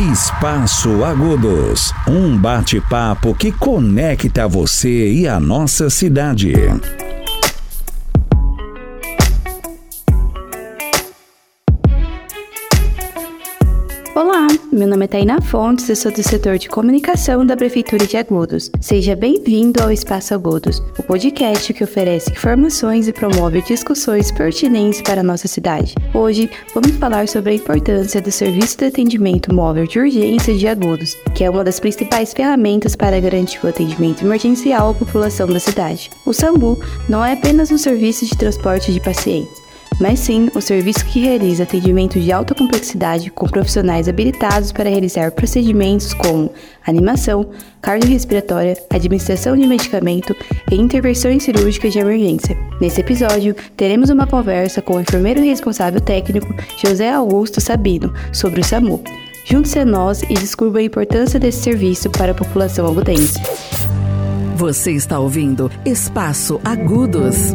Espaço Agudos, um bate-papo que conecta você e a nossa cidade. Meu nome é Taina Fontes, eu sou do setor de comunicação da Prefeitura de Agudos. Seja bem-vindo ao Espaço Agudos, o podcast que oferece informações e promove discussões pertinentes para a nossa cidade. Hoje, vamos falar sobre a importância do Serviço de Atendimento Móvel de Urgência de Agudos, que é uma das principais ferramentas para garantir o atendimento emergencial à população da cidade. O SAMBU não é apenas um serviço de transporte de pacientes, mas sim o serviço que realiza atendimento de alta complexidade com profissionais habilitados para realizar procedimentos como animação, cardiorrespiratória, administração de medicamento e intervenções cirúrgicas de emergência. Nesse episódio, teremos uma conversa com o enfermeiro responsável técnico José Augusto Sabino sobre o SAMU. Junte-se a nós e descubra a importância desse serviço para a população agudense. Você está ouvindo Espaço Agudos.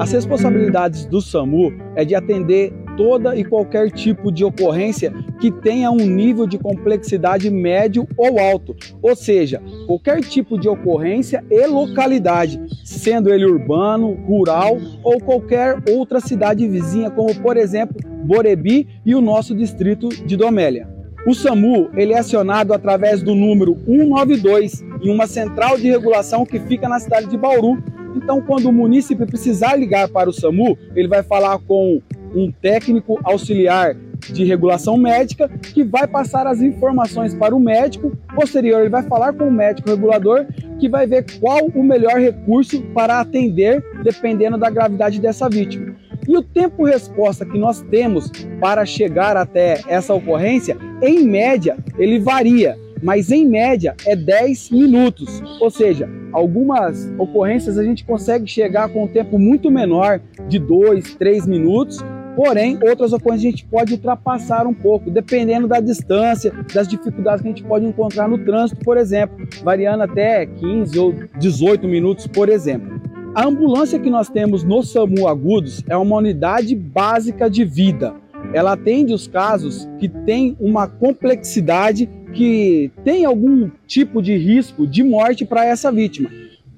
As responsabilidades do SAMU é de atender toda e qualquer tipo de ocorrência que tenha um nível de complexidade médio ou alto, ou seja, qualquer tipo de ocorrência e localidade, sendo ele urbano, rural ou qualquer outra cidade vizinha, como por exemplo Borebi e o nosso distrito de Domélia. O SAMU ele é acionado através do número 192 em uma central de regulação que fica na cidade de Bauru. Então, quando o munícipe precisar ligar para o SAMU, ele vai falar com um técnico auxiliar de regulação médica que vai passar as informações para o médico. Posterior, ele vai falar com o médico regulador que vai ver qual o melhor recurso para atender, dependendo da gravidade dessa vítima. E o tempo resposta que nós temos para chegar até essa ocorrência, em média, ele varia, mas em média é 10 minutos. Ou seja, algumas ocorrências a gente consegue chegar com um tempo muito menor, de 2, 3 minutos, Porém, outras ocorrências a gente pode ultrapassar um pouco, dependendo da distância, das dificuldades que a gente pode encontrar no trânsito, por exemplo, variando até 15 ou 18 minutos, por exemplo. A ambulância que nós temos no SAMU Agudos é uma unidade básica de vida. Ela atende os casos que têm uma complexidade, que tem algum tipo de risco de morte para essa vítima.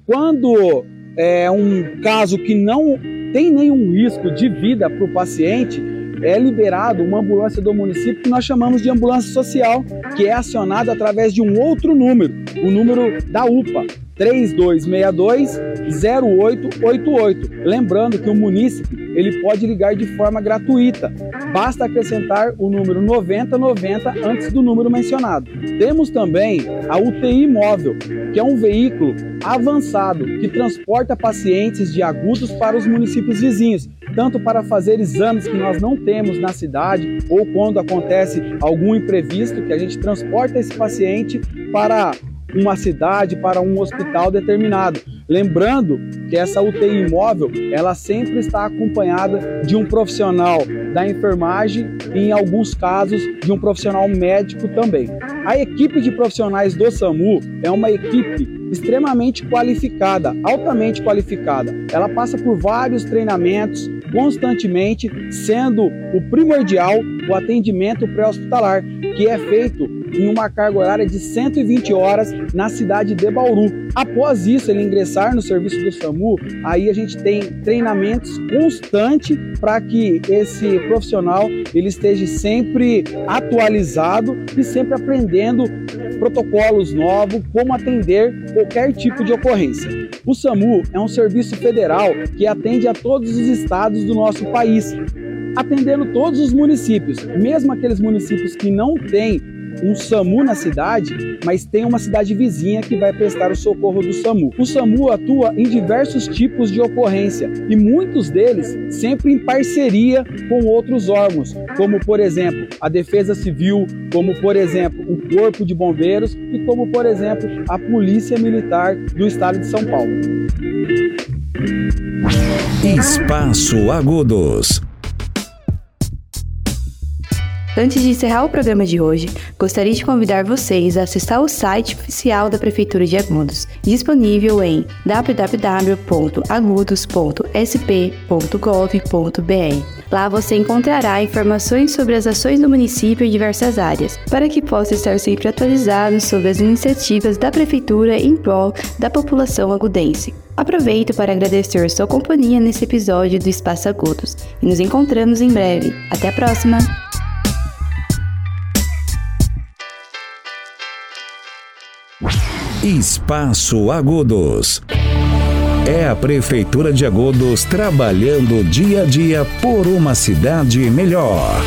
Quando é um caso que não tem nenhum risco de vida para o paciente, é liberado uma ambulância do município que nós chamamos de ambulância social, que é acionada através de um outro número, o número da UPA, 3262-0888. Lembrando que o munícipe ele pode ligar de forma gratuita. Basta acrescentar o número 9090 antes do número mencionado. Temos também a UTI móvel, que é um veículo avançado que transporta pacientes de agudos para os municípios vizinhos, tanto para fazer exames que nós não temos na cidade ou quando acontece algum imprevisto que a gente transporta esse paciente para uma cidade, para um hospital determinado. Lembrando que essa UTI móvel, ela sempre está acompanhada de um profissional da enfermagem e, em alguns casos, de um profissional médico também. A equipe de profissionais do SAMU é uma equipe extremamente qualificada, altamente qualificada. Ela passa por vários treinamentos constantemente, sendo o primordial o atendimento pré-hospitalar, que é feito em uma carga horária de 120 horas na cidade de Bauru. Após isso, ele ingressar no serviço do SAMU, aí a gente tem treinamentos constantes para que esse profissional ele esteja sempre atualizado e sempre aprendendo protocolos novos, como atender qualquer tipo de ocorrência. O SAMU é um serviço federal que atende a todos os estados do nosso país, atendendo todos os municípios, mesmo aqueles municípios que não têm um SAMU na cidade, mas tem uma cidade vizinha que vai prestar o socorro do SAMU. O SAMU atua em diversos tipos de ocorrência e muitos deles sempre em parceria com outros órgãos, como por exemplo a Defesa Civil, como por exemplo o Corpo de Bombeiros e como por exemplo a Polícia Militar do Estado de São Paulo. Espaço Agudos. Antes de encerrar o programa de hoje, gostaria de convidar vocês a acessar o site oficial da Prefeitura de Agudos, disponível em www.agudos.sp.gov.br. Lá você encontrará informações sobre as ações do município em diversas áreas, para que possa estar sempre atualizado sobre as iniciativas da Prefeitura em prol da população agudense. Aproveito para agradecer sua companhia nesse episódio do Espaço Agudos e nos encontramos em breve. Até a próxima! Espaço Agudos. É a Prefeitura de Agudos trabalhando dia a dia por uma cidade melhor.